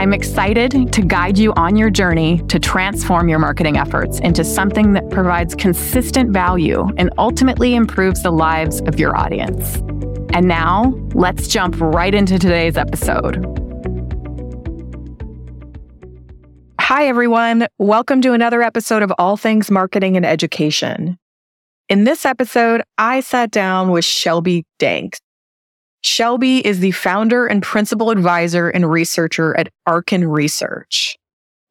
I'm excited to guide you on your journey to transform your marketing efforts into something that provides consistent value and ultimately improves the lives of your audience. And now, let's jump right into today's episode. Hi, everyone. Welcome to another episode of All Things Marketing and Education. In this episode, I sat down with Shelby Danks. Shelby is the founder and principal advisor and researcher at Arken Research.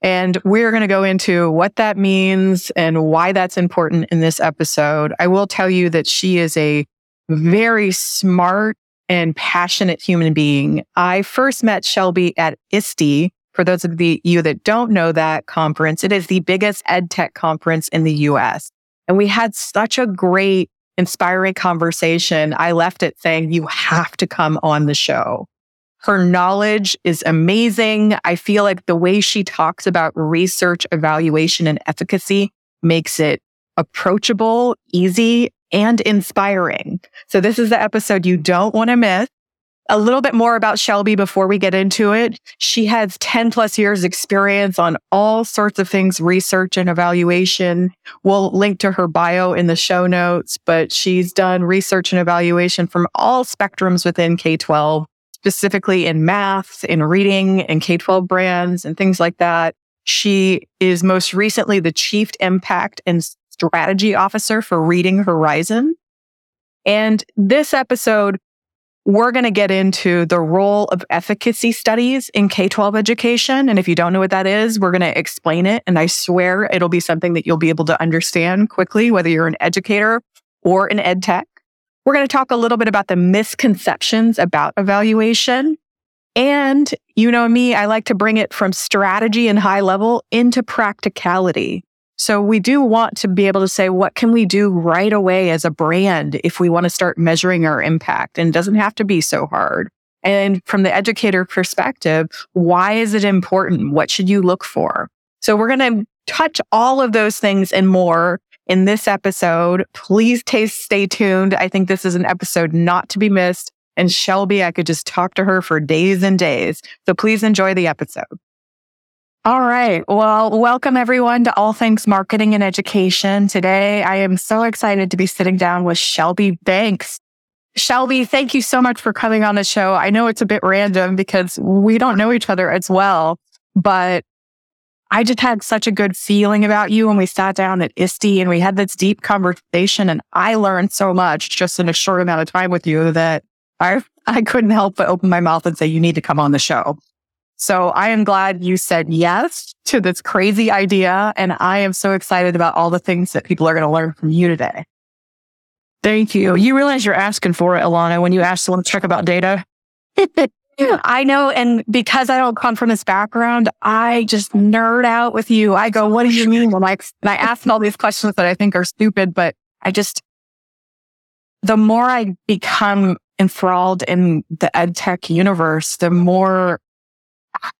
And we're going to go into what that means and why that's important in this episode. I will tell you that she is a very smart and passionate human being. I first met Shelby at ISTE. For those of the, you that don't know that conference, it is the biggest ed tech conference in the US. And we had such a great inspiring conversation, I left it saying, you have to come on the show. Her knowledge is amazing. I feel like the way she talks about research, evaluation, and efficacy makes it approachable, easy, and inspiring. So this is the episode you don't want to miss a little bit more about Shelby before we get into it. She has 10 plus years experience on all sorts of things, research and evaluation. We'll link to her bio in the show notes, but she's done research and evaluation from all spectrums within K-12, specifically in math, in reading and K-12 brands and things like that. She is most recently the chief impact and strategy officer for Reading Horizon. And this episode we're going to get into the role of efficacy studies in K 12 education. And if you don't know what that is, we're going to explain it. And I swear it'll be something that you'll be able to understand quickly, whether you're an educator or an ed tech. We're going to talk a little bit about the misconceptions about evaluation. And you know me, I like to bring it from strategy and high level into practicality. So we do want to be able to say, what can we do right away as a brand if we want to start measuring our impact? And it doesn't have to be so hard. And from the educator perspective, why is it important? What should you look for? So we're going to touch all of those things and more in this episode. Please taste, stay tuned. I think this is an episode not to be missed. And Shelby, I could just talk to her for days and days. So please enjoy the episode. All right. Well, welcome everyone to All Things Marketing and Education. Today, I am so excited to be sitting down with Shelby Danks. Shelby, thank you so much for coming on the show. I know it's a bit random because we don't know each other as well, but I just had such a good feeling about you when we sat down at ISTE and we had this deep conversation and I learned so much just in a short amount of time with you that I I couldn't help but open my mouth and say you need to come on the show. So I am glad you said yes to this crazy idea. And I am so excited about all the things that people are going to learn from you today. Thank you. You realize you're asking for it, Ilana, when you ask someone to check about data. I know. And because I don't come from this background, I just nerd out with you. I go, what do you mean? I'm like, and I ask all these questions that I think are stupid, but I just, the more I become enthralled in the ed tech universe, the more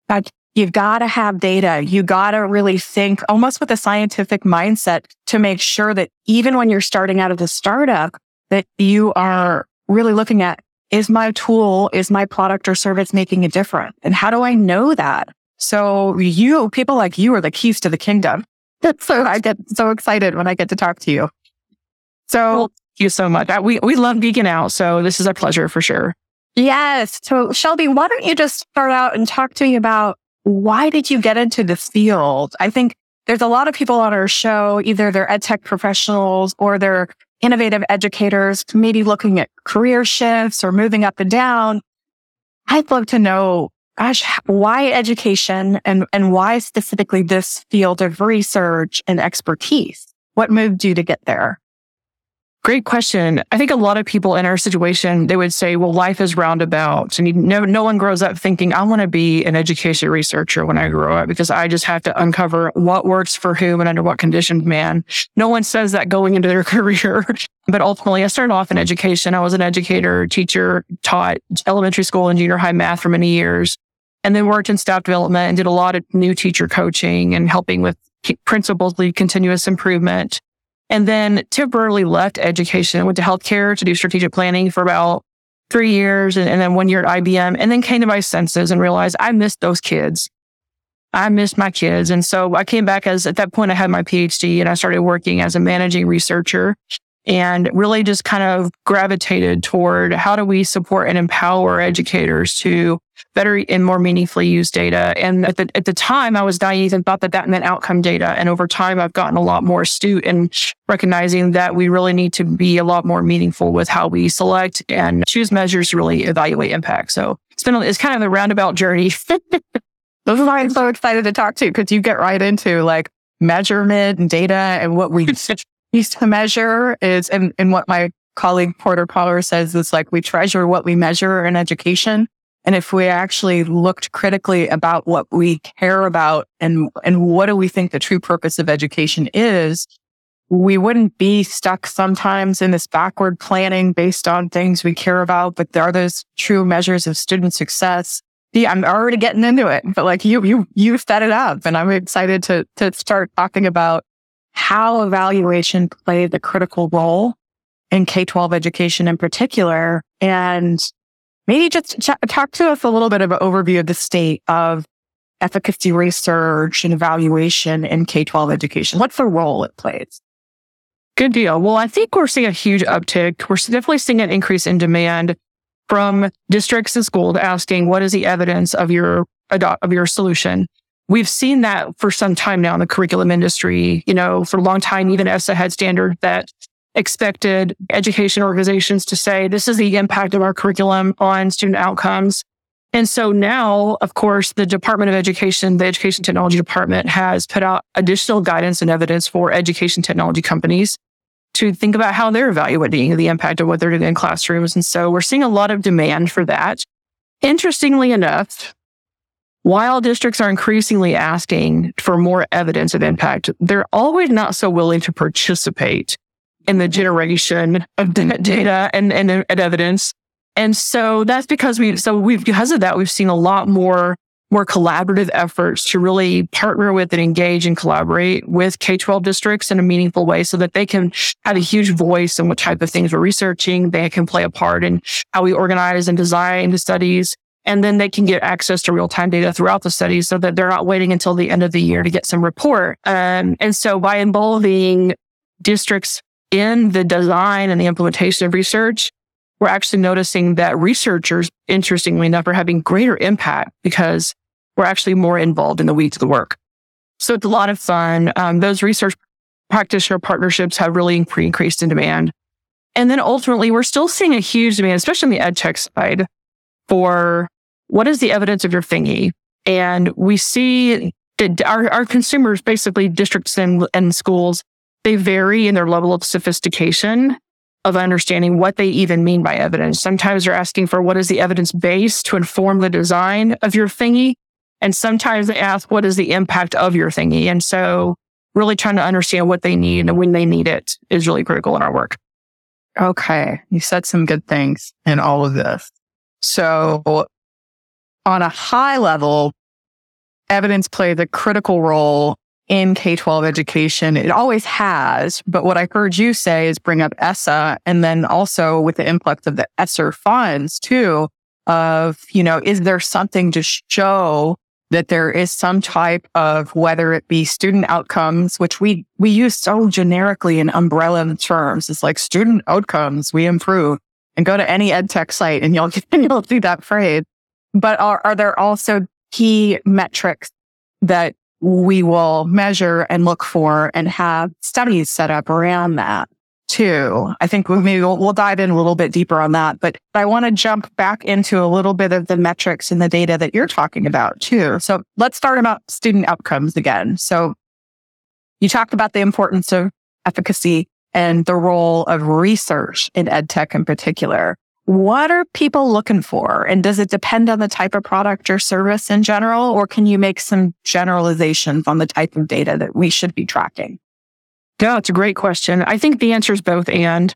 but you've got to have data. You got to really think almost with a scientific mindset to make sure that even when you're starting out as a startup, that you are really looking at is my tool, is my product or service making a difference? And how do I know that? So you, people like you are the keys to the kingdom. That's so I get so excited when I get to talk to you. So well, thank you so much. We, we love geeking out. So this is a pleasure for sure. Yes. So Shelby, why don't you just start out and talk to me about why did you get into this field? I think there's a lot of people on our show, either they're ed tech professionals or they're innovative educators, maybe looking at career shifts or moving up and down. I'd love to know, gosh, why education and, and why specifically this field of research and expertise? What moved you to get there? Great question. I think a lot of people in our situation, they would say, well, life is roundabout. And you, no, no one grows up thinking, I want to be an education researcher when I grow up because I just have to uncover what works for whom and under what conditions, man. No one says that going into their career. but ultimately, I started off in education. I was an educator, teacher, taught elementary school and junior high math for many years, and then worked in staff development and did a lot of new teacher coaching and helping with principals lead continuous improvement and then temporarily left education, went to healthcare to do strategic planning for about three years and, and then one year at IBM, and then came to my senses and realized I missed those kids. I missed my kids. And so I came back as at that point I had my PhD and I started working as a managing researcher and really just kind of gravitated toward how do we support and empower educators to better and more meaningfully use data. And at the, at the time, I was naive and thought that that meant outcome data. And over time, I've gotten a lot more astute in recognizing that we really need to be a lot more meaningful with how we select and choose measures to really evaluate impact. So it's been, it's kind of a roundabout journey. Those are why I'm so excited to talk to you because you get right into like measurement and data and what we used to measure is, and, and what my colleague Porter Power says is like we treasure what we measure in education. And if we actually looked critically about what we care about and, and what do we think the true purpose of education is, we wouldn't be stuck sometimes in this backward planning based on things we care about, but there are those true measures of student success. I'm already getting into it, but like you, you, you set it up and I'm excited to, to start talking about how evaluation played a critical role in K 12 education in particular. And maybe just ch- talk to us a little bit of an overview of the state of efficacy research and evaluation in K 12 education. What's the role it plays? Good deal. Well, I think we're seeing a huge uptick. We're definitely seeing an increase in demand from districts and schools asking, what is the evidence of your, of your solution? We've seen that for some time now in the curriculum industry. You know, for a long time, even ESSA had standard that expected education organizations to say, this is the impact of our curriculum on student outcomes. And so now, of course, the Department of Education, the Education Technology Department has put out additional guidance and evidence for education technology companies to think about how they're evaluating the impact of what they're doing in classrooms. And so we're seeing a lot of demand for that. Interestingly enough, while districts are increasingly asking for more evidence of impact, they're always not so willing to participate in the generation of data and, and, and evidence. And so that's because we, so we've, because of that, we've seen a lot more, more collaborative efforts to really partner with and engage and collaborate with K 12 districts in a meaningful way so that they can have a huge voice in what type of things we're researching. They can play a part in how we organize and design the studies and then they can get access to real time data throughout the study so that they're not waiting until the end of the year to get some report. Um, and so by involving districts in the design and the implementation of research, we're actually noticing that researchers, interestingly enough, are having greater impact because we're actually more involved in the weeds of the work. So it's a lot of fun. Um, those research practitioner partnerships have really increased in demand. And then ultimately, we're still seeing a huge demand, especially on the ed tech side, for what is the evidence of your thingy? And we see that our, our consumers, basically districts and, and schools, they vary in their level of sophistication of understanding what they even mean by evidence. Sometimes they're asking for what is the evidence base to inform the design of your thingy. And sometimes they ask, what is the impact of your thingy? And so really trying to understand what they need and when they need it is really critical in our work. Okay. You said some good things in all of this. So on a high level, evidence plays a critical role in K 12 education. It always has. But what I heard you say is bring up ESSA and then also with the influx of the ESSER funds too, of, you know, is there something to show that there is some type of whether it be student outcomes, which we, we use so generically in umbrella terms. It's like student outcomes we improve and go to any ed tech site and you'll, you'll see that phrase. But are, are there also key metrics that we will measure and look for and have studies set up around that too? I think maybe we'll, we'll dive in a little bit deeper on that, but I want to jump back into a little bit of the metrics and the data that you're talking about too. So let's start about student outcomes again. So you talked about the importance of efficacy and the role of research in ed tech in particular. What are people looking for? And does it depend on the type of product or service in general? Or can you make some generalizations on the type of data that we should be tracking? Yeah, it's a great question. I think the answer is both and.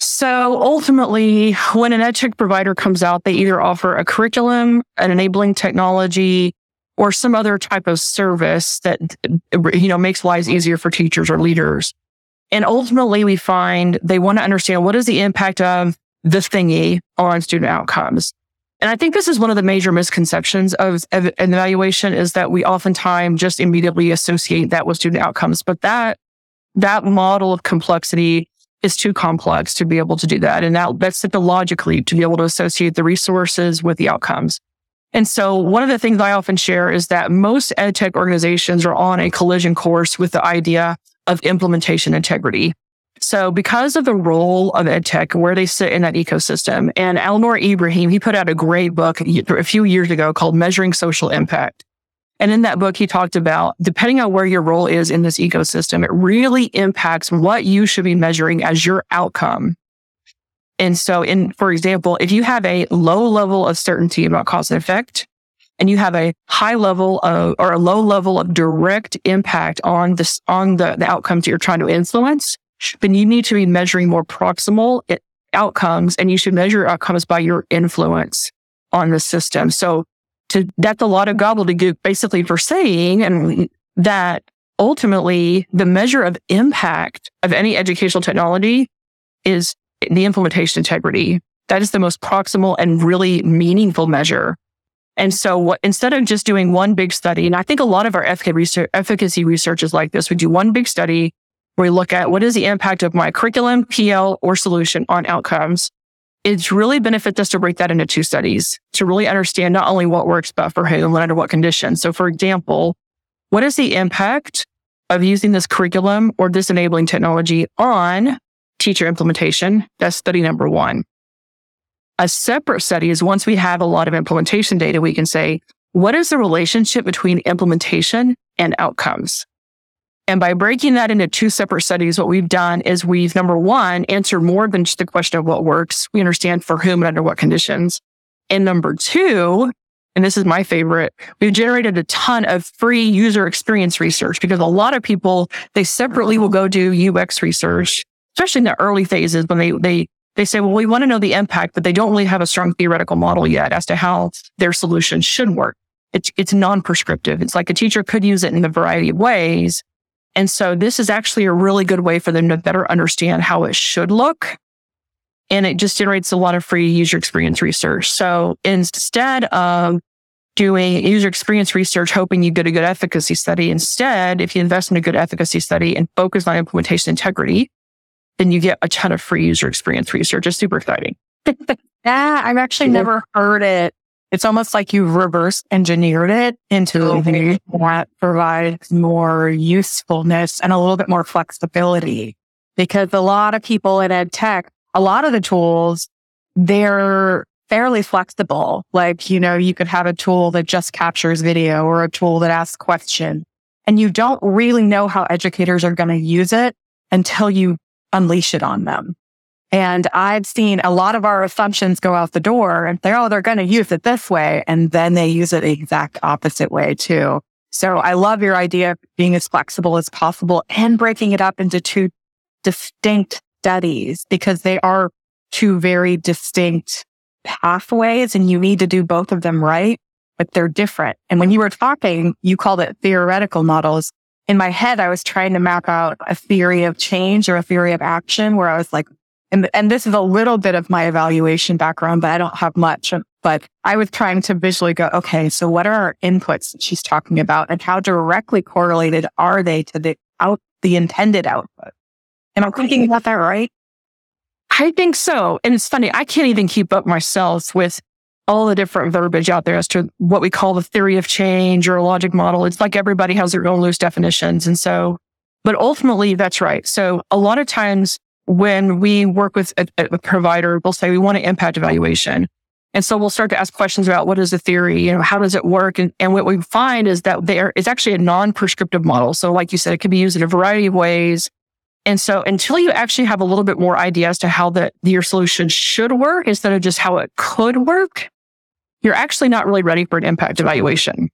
So ultimately, when an edtech provider comes out, they either offer a curriculum, an enabling technology, or some other type of service that, you know, makes lives easier for teachers or leaders. And ultimately, we find they want to understand what is the impact of the thingy on student outcomes. And I think this is one of the major misconceptions of, an evaluation is that we oftentimes just immediately associate that with student outcomes. But that, that model of complexity is too complex to be able to do that. And that, that's logically to be able to associate the resources with the outcomes. And so one of the things I often share is that most ed tech organizations are on a collision course with the idea of implementation integrity. So because of the role of ed tech, where they sit in that ecosystem, and Alnoor Ebrahim, he put out a great book a few years ago called Measuring Social Impact. And in that book, he talked about depending on where your role is in this ecosystem, it really impacts what you should be measuring as your outcome. And so in, for example, if you have a low level of certainty about cause and effect, and you have a high level of, or a low level of direct impact on this, on the, the outcomes you're trying to influence, then you need to be measuring more proximal outcomes and you should measure outcomes by your influence on the system. So to, that's a lot of gobbledygook basically for saying and that ultimately the measure of impact of any educational technology is the implementation integrity. That is the most proximal and really meaningful measure. And so what, instead of just doing one big study, and I think a lot of our efficacy research is like this, we do one big study we look at what is the impact of my curriculum, PL, or solution on outcomes it's really benefits us to break that into two studies to really understand not only what works, but for whom and under what conditions. So for example, what is the impact of using this curriculum or this enabling technology on teacher implementation? That's study number one. A separate study is once we have a lot of implementation data, we can say, what is the relationship between implementation and outcomes? And by breaking that into two separate studies, what we've done is we've number one, answered more than just the question of what works. We understand for whom and under what conditions. And number two, and this is my favorite, we've generated a ton of free user experience research because a lot of people, they separately will go do UX research, especially in the early phases when they, they, they say, well, we want to know the impact, but they don't really have a strong theoretical model yet as to how their solution should work. It's, it's non-prescriptive. It's like a teacher could use it in a variety of ways, and so this is actually a really good way for them to better understand how it should look. And it just generates a lot of free user experience research. So instead of doing user experience research, hoping you get a good efficacy study, instead, if you invest in a good efficacy study and focus on implementation integrity, then you get a ton of free user experience research. It's super exciting. yeah, I've actually never heard it it's almost like you've reverse engineered it into something mm-hmm. that provides more usefulness and a little bit more flexibility. Because a lot of people in ed tech, a lot of the tools, they're fairly flexible. Like, you know, you could have a tool that just captures video or a tool that asks questions and you don't really know how educators are going to use it until you unleash it on them. And I've seen a lot of our assumptions go out the door and they're, oh, they're going to use it this way. And then they use it the exact opposite way too. So I love your idea of being as flexible as possible and breaking it up into two distinct studies because they are two very distinct pathways and you need to do both of them right, but they're different. And when you were talking, you called it theoretical models. In my head, I was trying to map out a theory of change or a theory of action where I was like, and, and this is a little bit of my evaluation background, but I don't have much. Um, but I was trying to visually go, okay, so what are our inputs that she's talking about and how directly correlated are they to the out, the intended output? Am I thinking about that right? I think so. And it's funny. I can't even keep up myself with all the different verbiage out there as to what we call the theory of change or a logic model. It's like everybody has their own loose definitions. And so, but ultimately that's right. So a lot of times when we work with a, a, provider, we'll say we want an impact evaluation. And so we'll start to ask questions about what is the theory, you know, how does it work? And, and what we find is that there is actually a non-prescriptive model. So like you said, it can be used in a variety of ways. And so until you actually have a little bit more idea as to how that your solution should work instead of just how it could work, you're actually not really ready for an impact evaluation.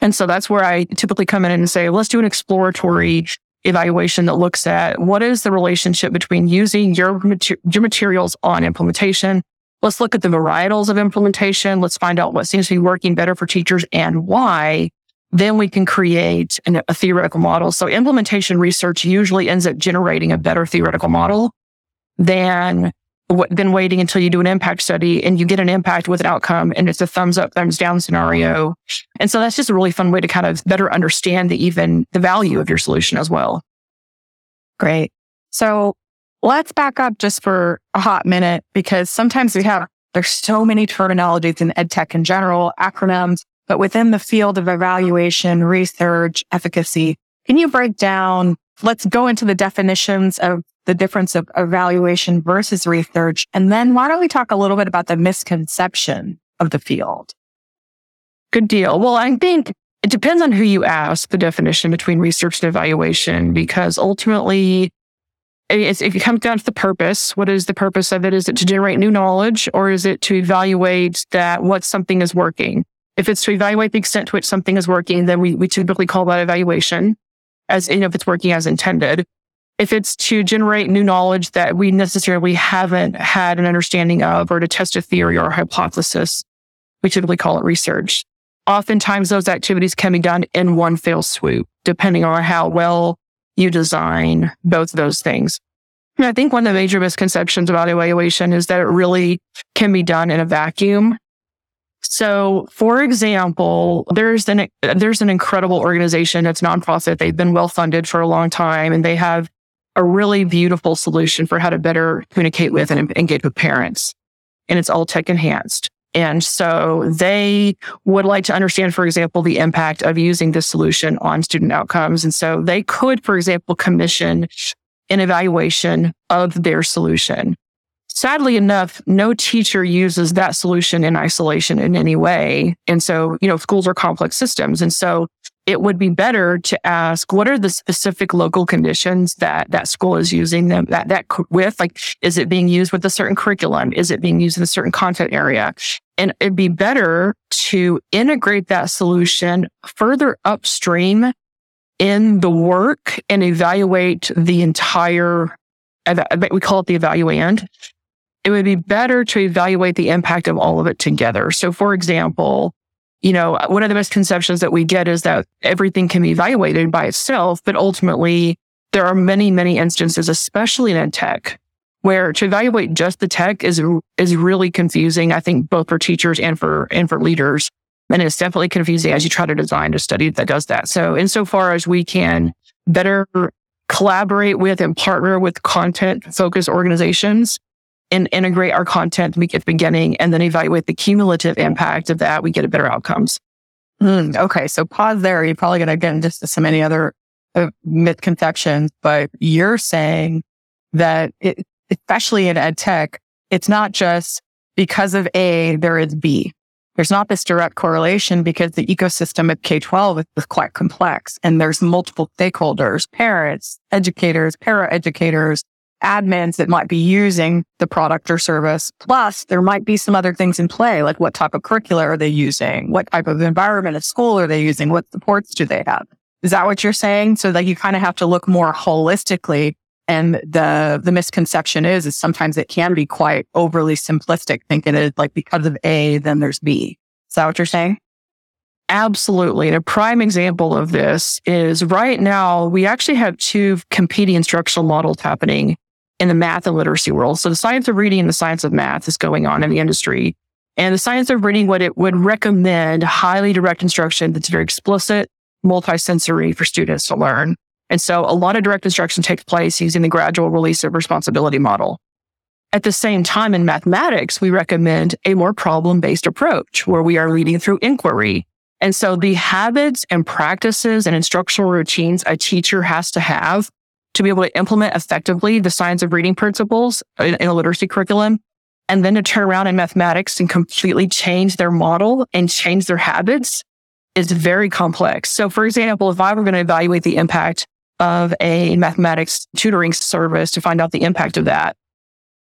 And so that's where I typically come in and say, let's do an exploratory evaluation that looks at what is the relationship between using your, mater- your materials on implementation. Let's look at the varietals of implementation. Let's find out what seems to be working better for teachers and why then we can create an, a theoretical model. So implementation research usually ends up generating a better theoretical model than than waiting until you do an impact study and you get an impact with an outcome and it's a thumbs up, thumbs down scenario. And so that's just a really fun way to kind of better understand the even the value of your solution as well. Great. So let's back up just for a hot minute because sometimes we have there's so many terminologies in ed tech in general, acronyms, but within the field of evaluation, research, efficacy, can you break down? Let's go into the definitions of the difference of evaluation versus research. And then why don't we talk a little bit about the misconception of the field? Good deal. Well, I think it depends on who you ask the definition between research and evaluation, because ultimately, if it comes down to the purpose, what is the purpose of it? Is it to generate new knowledge or is it to evaluate that what something is working? If it's to evaluate the extent to which something is working, then we, we typically call that evaluation as, you know, if it's working as intended. If it's to generate new knowledge that we necessarily haven't had an understanding of or to test a theory or a hypothesis, we typically call it research. Oftentimes those activities can be done in one fell swoop, depending on how well you design both of those things. And I think one of the major misconceptions about evaluation is that it really can be done in a vacuum so, for example, there's an there's an incredible organization. It's nonprofit. They've been well funded for a long time, and they have a really beautiful solution for how to better communicate with and engage with parents. And it's all tech enhanced. And so they would like to understand, for example, the impact of using this solution on student outcomes. And so they could, for example, commission an evaluation of their solution. Sadly enough, no teacher uses that solution in isolation in any way. And so, you know, schools are complex systems. And so it would be better to ask what are the specific local conditions that that school is using them that that with like is it being used with a certain curriculum is it being used in a certain content area and it'd be better to integrate that solution further upstream in the work and evaluate the entire we call it the evaluand it would be better to evaluate the impact of all of it together. So, for example, you know, one of the misconceptions that we get is that everything can be evaluated by itself, but ultimately there are many, many instances, especially in tech, where to evaluate just the tech is is really confusing. I think both for teachers and for and for leaders, and it's definitely confusing as you try to design a study that does that. So, insofar as we can better collaborate with and partner with content focused organizations and integrate our content at the beginning and then evaluate the cumulative impact of that, we get a better outcomes. Mm, okay. So pause there. You're probably going to get into so many other uh, misconceptions, but you're saying that it, especially in ed tech, it's not just because of A, there is B. There's not this direct correlation because the ecosystem at K-12 is quite complex and there's multiple stakeholders, parents, educators, para educators, admins that might be using the product or service. Plus, there might be some other things in play, like what type of curricula are they using? What type of environment at school are they using? What supports do they have? Is that what you're saying? So that you kind of have to look more holistically. And the, the misconception is, is sometimes it can be quite overly simplistic, thinking it like because of A, then there's B. Is that what you're saying? Absolutely. And a prime example of this is right now, we actually have two competing instructional models happening in the math and literacy world. So the science of reading and the science of math is going on in the industry. And the science of reading would it would recommend highly direct instruction that's very explicit, multisensory for students to learn. And so a lot of direct instruction takes place using the gradual release of responsibility model. At the same time, in mathematics, we recommend a more problem based approach where we are reading through inquiry. And so the habits and practices and instructional routines a teacher has to have to be able to implement effectively the science of reading principles in, in a literacy curriculum and then to turn around in mathematics and completely change their model and change their habits is very complex. So for example, if I were going to evaluate the impact of a mathematics tutoring service to find out the impact of that.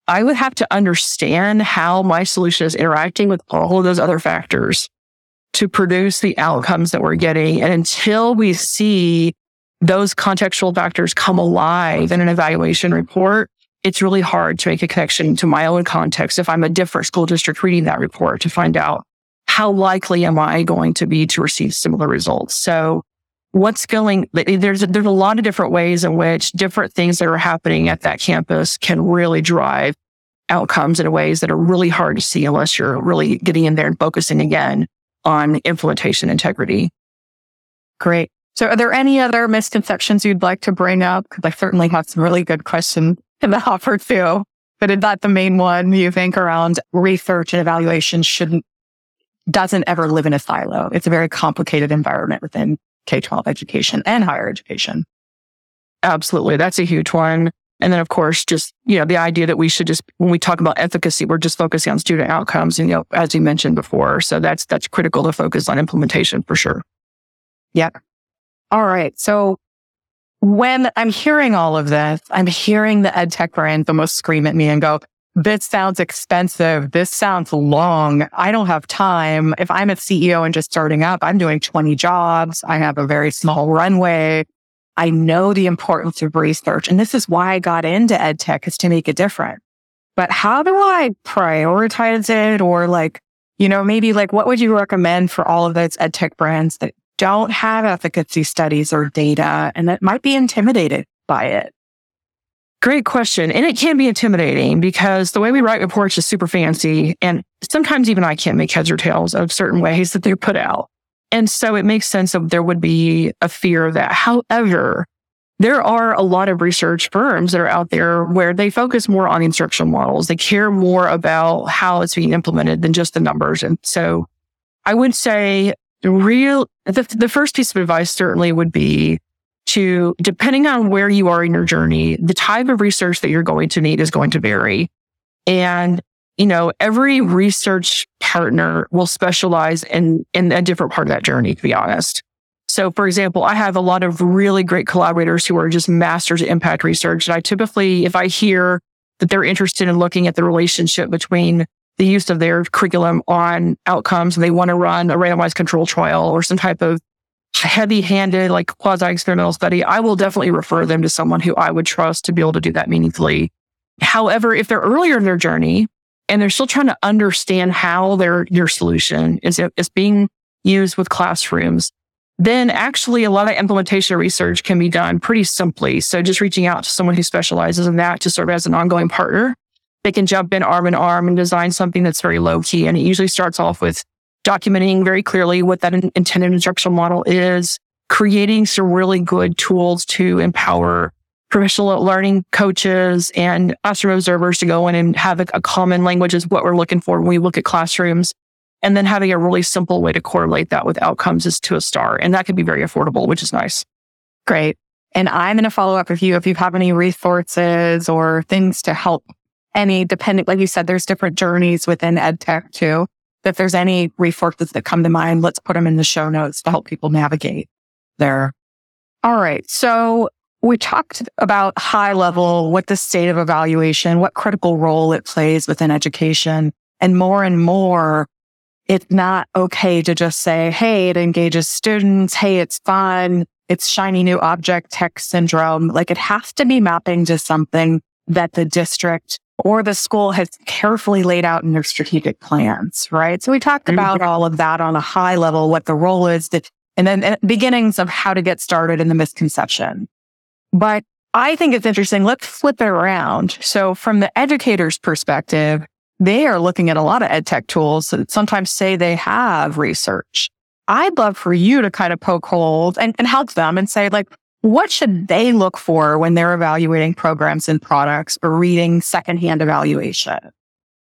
I would have to understand how my solution is interacting with all of those other factors to produce the outcomes that we're getting. And until we see those contextual factors come alive in an evaluation report, it's really hard to make a connection to my own context if I'm a different school district reading that report to find out how likely am I going to be to receive similar results. So what's going there's there's a lot of different ways in which different things that are happening at that campus can really drive outcomes in ways that are really hard to see unless you're really getting in there and focusing again on implementation integrity. Great. So are there any other misconceptions you'd like to bring up? Because I certainly have some really good questions in the hopper too. But is that the main one you think around research and evaluation shouldn't, doesn't ever live in a silo? It's a very complicated environment within K 12 education and higher education. Absolutely. That's a huge one. And then, of course, just, you know, the idea that we should just, when we talk about efficacy, we're just focusing on student outcomes. And, you know, as you mentioned before. So that's, that's critical to focus on implementation for sure. Yeah. All right. So when I'm hearing all of this, I'm hearing the ed tech brands almost scream at me and go, this sounds expensive. This sounds long. I don't have time. If I'm a CEO and just starting up, I'm doing 20 jobs. I have a very small runway. I know the importance of research. And this is why I got into ed tech is to make a difference. But how do I prioritize it? Or like, you know, maybe like what would you recommend for all of those ed tech brands that don't have efficacy studies or data and that might be intimidated by it? Great question. And it can be intimidating because the way we write reports is super fancy. And sometimes even I can't make heads or tails of certain ways that they're put out. And so it makes sense that there would be a fear of that. However, there are a lot of research firms that are out there where they focus more on instructional models. They care more about how it's being implemented than just the numbers. And so I would say real, the, the first piece of advice certainly would be to, depending on where you are in your journey, the type of research that you're going to need is going to vary. And, you know, every research partner will specialize in, in a different part of that journey, to be honest. So, for example, I have a lot of really great collaborators who are just masters of impact research. And I typically, if I hear that they're interested in looking at the relationship between the use of their curriculum on outcomes and they want to run a randomized control trial or some type of heavy handed, like quasi experimental study, I will definitely refer them to someone who I would trust to be able to do that meaningfully. However, if they're earlier in their journey and they're still trying to understand how their, your solution is, is being used with classrooms, then actually a lot of implementation research can be done pretty simply. So just reaching out to someone who specializes in that to serve as an ongoing partner they can jump in arm in arm and design something that's very low key. And it usually starts off with documenting very clearly what that intended instructional model is, creating some really good tools to empower professional learning coaches and classroom observers to go in and have a, a common language is what we're looking for when we look at classrooms. And then having a really simple way to correlate that with outcomes is to a star. And that can be very affordable, which is nice. Great. And I'm going to follow up with you if you have any resources or things to help any dependent, like you said, there's different journeys within ed tech too. If there's any resources that come to mind, let's put them in the show notes to help people navigate there. All right. So we talked about high level, what the state of evaluation, what critical role it plays within education and more and more. It's not okay to just say, Hey, it engages students. Hey, it's fun. It's shiny new object tech syndrome. Like it has to be mapping to something that the district or the school has carefully laid out in their strategic plans, right? So we talked mm-hmm. about all of that on a high level, what the role is that, and then and beginnings of how to get started in the misconception. But I think it's interesting. Let's flip it around. So from the educator's perspective, they are looking at a lot of ed tech tools that sometimes say they have research. I'd love for you to kind of poke holes and, and help them and say like, what should they look for when they're evaluating programs and products or reading secondhand evaluation?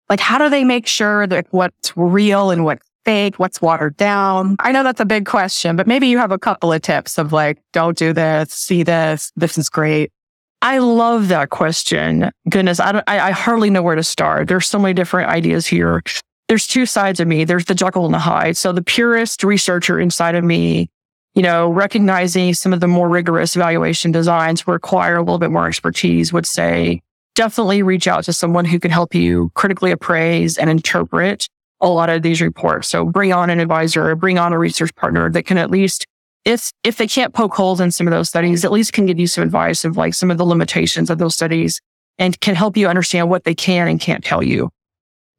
Like, how do they make sure that what's real and what's fake, what's watered down? I know that's a big question, but maybe you have a couple of tips of like, don't do this, see this, this is great. I love that question. Goodness, I, I, I hardly know where to start. There's so many different ideas here. There's two sides of me. There's the Jekyll and the Hyde. So the purist researcher inside of me you know, recognizing some of the more rigorous evaluation designs require a little bit more expertise would say definitely reach out to someone who can help you critically appraise and interpret a lot of these reports. So bring on an advisor or bring on a research partner that can at least, if, if they can't poke holes in some of those studies, at least can give you some advice of like some of the limitations of those studies and can help you understand what they can and can't tell you.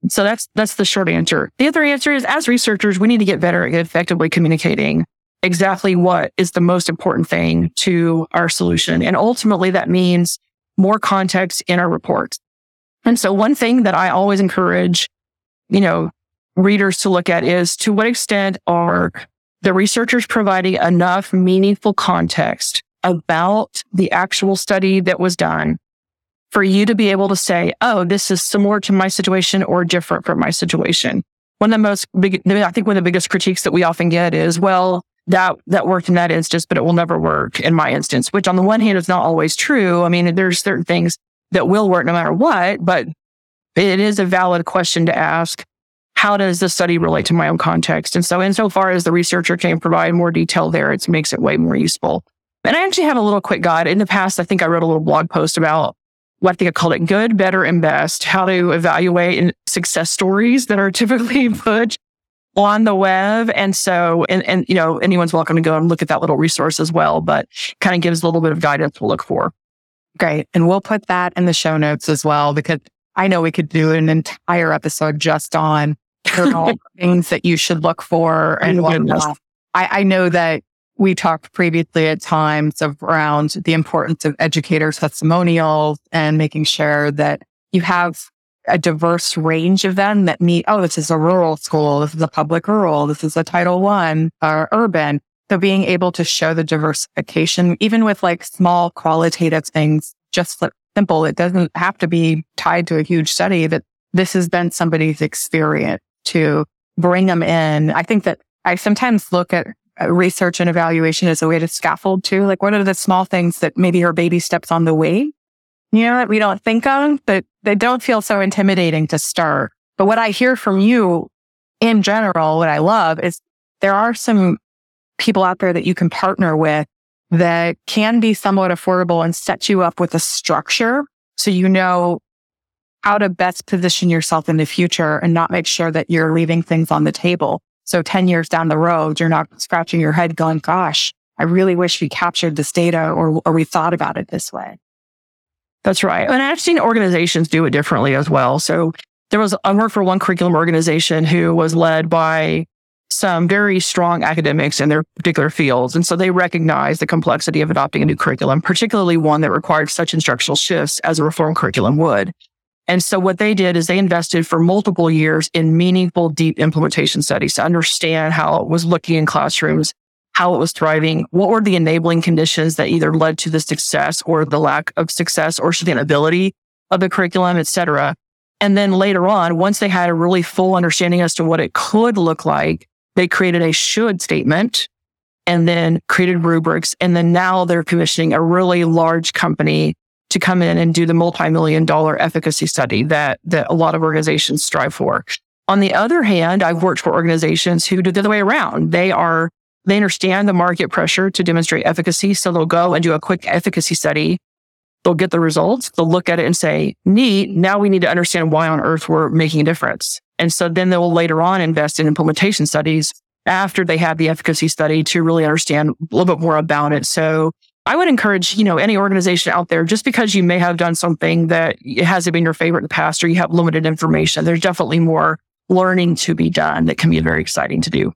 So that's, that's the short answer. The other answer is as researchers, we need to get better at effectively communicating exactly what is the most important thing to our solution. And ultimately that means more context in our reports. And so one thing that I always encourage, you know, readers to look at is to what extent are the researchers providing enough meaningful context about the actual study that was done for you to be able to say, oh, this is similar to my situation or different from my situation. One of the most big, I think one of the biggest critiques that we often get is, well, that that worked in that instance, but it will never work in my instance, which on the one hand is not always true. I mean, there's certain things that will work no matter what, but it is a valid question to ask. How does the study relate to my own context? And so, insofar as the researcher can provide more detail there, it makes it way more useful. And I actually have a little quick guide. In the past, I think I wrote a little blog post about what I think I called it good, better, and best, how to evaluate success stories that are typically put on the web. And so, and, and, you know, anyone's welcome to go and look at that little resource as well, but kind of gives a little bit of guidance to look for. Great. And we'll put that in the show notes as well, because I know we could do an entire episode just on things that you should look for and oh, whatnot. I, I know that we talked previously at times of around the importance of educator testimonials and making sure that you have a diverse range of them that meet, oh, this is a rural school. This is a public rural. This is a title one or urban. So being able to show the diversification, even with like small qualitative things, just simple. It doesn't have to be tied to a huge study that this has been somebody's experience to bring them in. I think that I sometimes look at uh, research and evaluation as a way to scaffold too. Like what are the small things that maybe her baby steps on the way you know, that we don't think of, but they don't feel so intimidating to start. But what I hear from you in general, what I love is there are some people out there that you can partner with that can be somewhat affordable and set you up with a structure. So you know how to best position yourself in the future and not make sure that you're leaving things on the table. So 10 years down the road, you're not scratching your head going, gosh, I really wish we captured this data or, or we thought about it this way. That's right. And I've seen organizations do it differently as well. So there was, I worked for one curriculum organization who was led by some very strong academics in their particular fields. And so they recognized the complexity of adopting a new curriculum, particularly one that required such instructional shifts as a reform curriculum would. And so what they did is they invested for multiple years in meaningful, deep implementation studies to understand how it was looking in classrooms, how it was thriving, what were the enabling conditions that either led to the success or the lack of success or sustainability of the curriculum, et cetera. And then later on, once they had a really full understanding as to what it could look like, they created a should statement and then created rubrics. And then now they're commissioning a really large company to come in and do the multi-million dollar efficacy study that, that a lot of organizations strive for. On the other hand, I've worked for organizations who do the other way around. They are they understand the market pressure to demonstrate efficacy. So they'll go and do a quick efficacy study. They'll get the results. They'll look at it and say, neat. Now we need to understand why on earth we're making a difference. And so then they'll later on invest in implementation studies after they have the efficacy study to really understand a little bit more about it. So I would encourage, you know, any organization out there, just because you may have done something that hasn't been your favorite in the past or you have limited information, there's definitely more learning to be done that can be very exciting to do.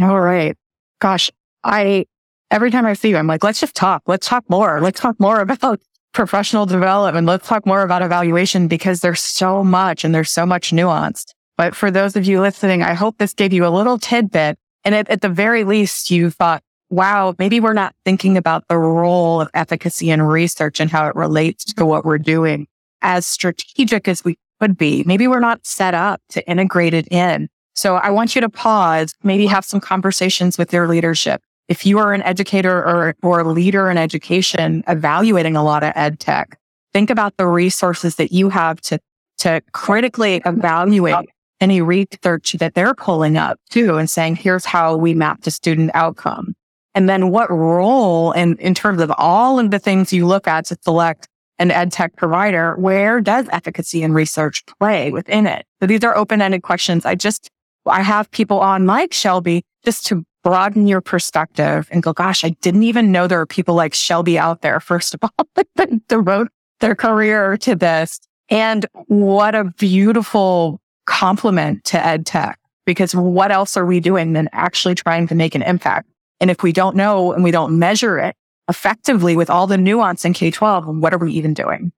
All right gosh, I, every time I see you, I'm like, let's just talk. Let's talk more. Let's talk more about professional development. Let's talk more about evaluation because there's so much and there's so much nuance. But for those of you listening, I hope this gave you a little tidbit. And at, at the very least, you thought, wow, maybe we're not thinking about the role of efficacy and research and how it relates to what we're doing as strategic as we could be. Maybe we're not set up to integrate it in. So I want you to pause, maybe have some conversations with your leadership. If you are an educator or, or a leader in education evaluating a lot of ed tech, think about the resources that you have to, to critically evaluate any research that they're pulling up too and saying, here's how we map the student outcome. And then what role and in terms of all of the things you look at to select an ed tech provider, where does efficacy and research play within it? So these are open-ended questions. I just, I have people on like Shelby just to broaden your perspective and go, gosh, I didn't even know there are people like Shelby out there, first of all, that devote their career to this. And what a beautiful compliment to ed tech, because what else are we doing than actually trying to make an impact? And if we don't know and we don't measure it effectively with all the nuance in K 12, what are we even doing?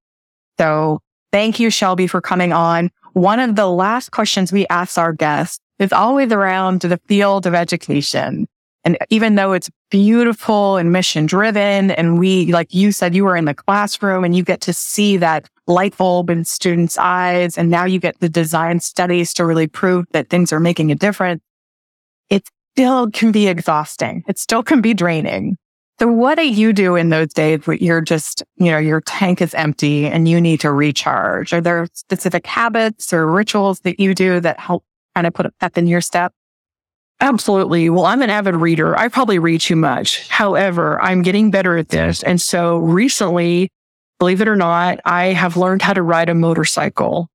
So thank you, Shelby, for coming on. One of the last questions we ask our guests is always around the field of education. And even though it's beautiful and mission driven, and we, like you said, you were in the classroom and you get to see that light bulb in students' eyes. And now you get the design studies to really prove that things are making a difference. It still can be exhausting. It still can be draining. So what do you do in those days where you're just, you know, your tank is empty and you need to recharge? Are there specific habits or rituals that you do that help kind of put a pep in your step? Absolutely. Well, I'm an avid reader. I probably read too much. However, I'm getting better at this. And so recently, believe it or not, I have learned how to ride a motorcycle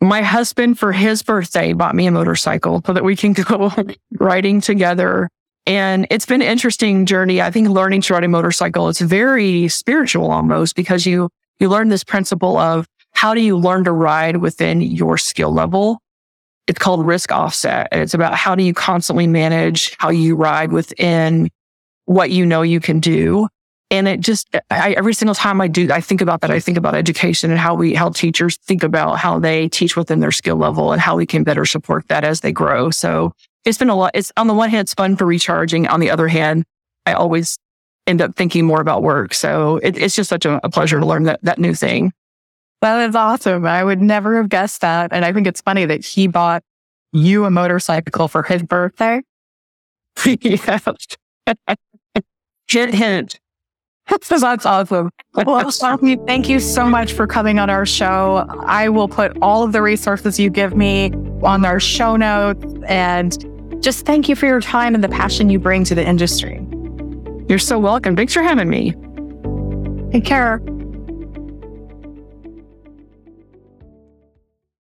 my husband for his birthday bought me a motorcycle so that we can go riding together. And it's been an interesting journey. I think learning to ride a motorcycle is very spiritual almost because you, you learn this principle of how do you learn to ride within your skill level? It's called risk offset. It's about how do you constantly manage how you ride within what you know you can do and it just, I, every single time I do, I think about that. I think about education and how we, how teachers think about how they teach within their skill level and how we can better support that as they grow. So it's been a lot. It's on the one hand, it's fun for recharging. On the other hand, I always end up thinking more about work. So it, it's just such a, a pleasure to learn that, that new thing. That is awesome. I would never have guessed that. And I think it's funny that he bought you a motorcycle for his birthday. yeah. hint, hint. that's awesome. Well, Shelby, thank you so much for coming on our show. I will put all of the resources you give me on our show notes and just thank you for your time and the passion you bring to the industry. You're so welcome. Thanks for having me. Take care.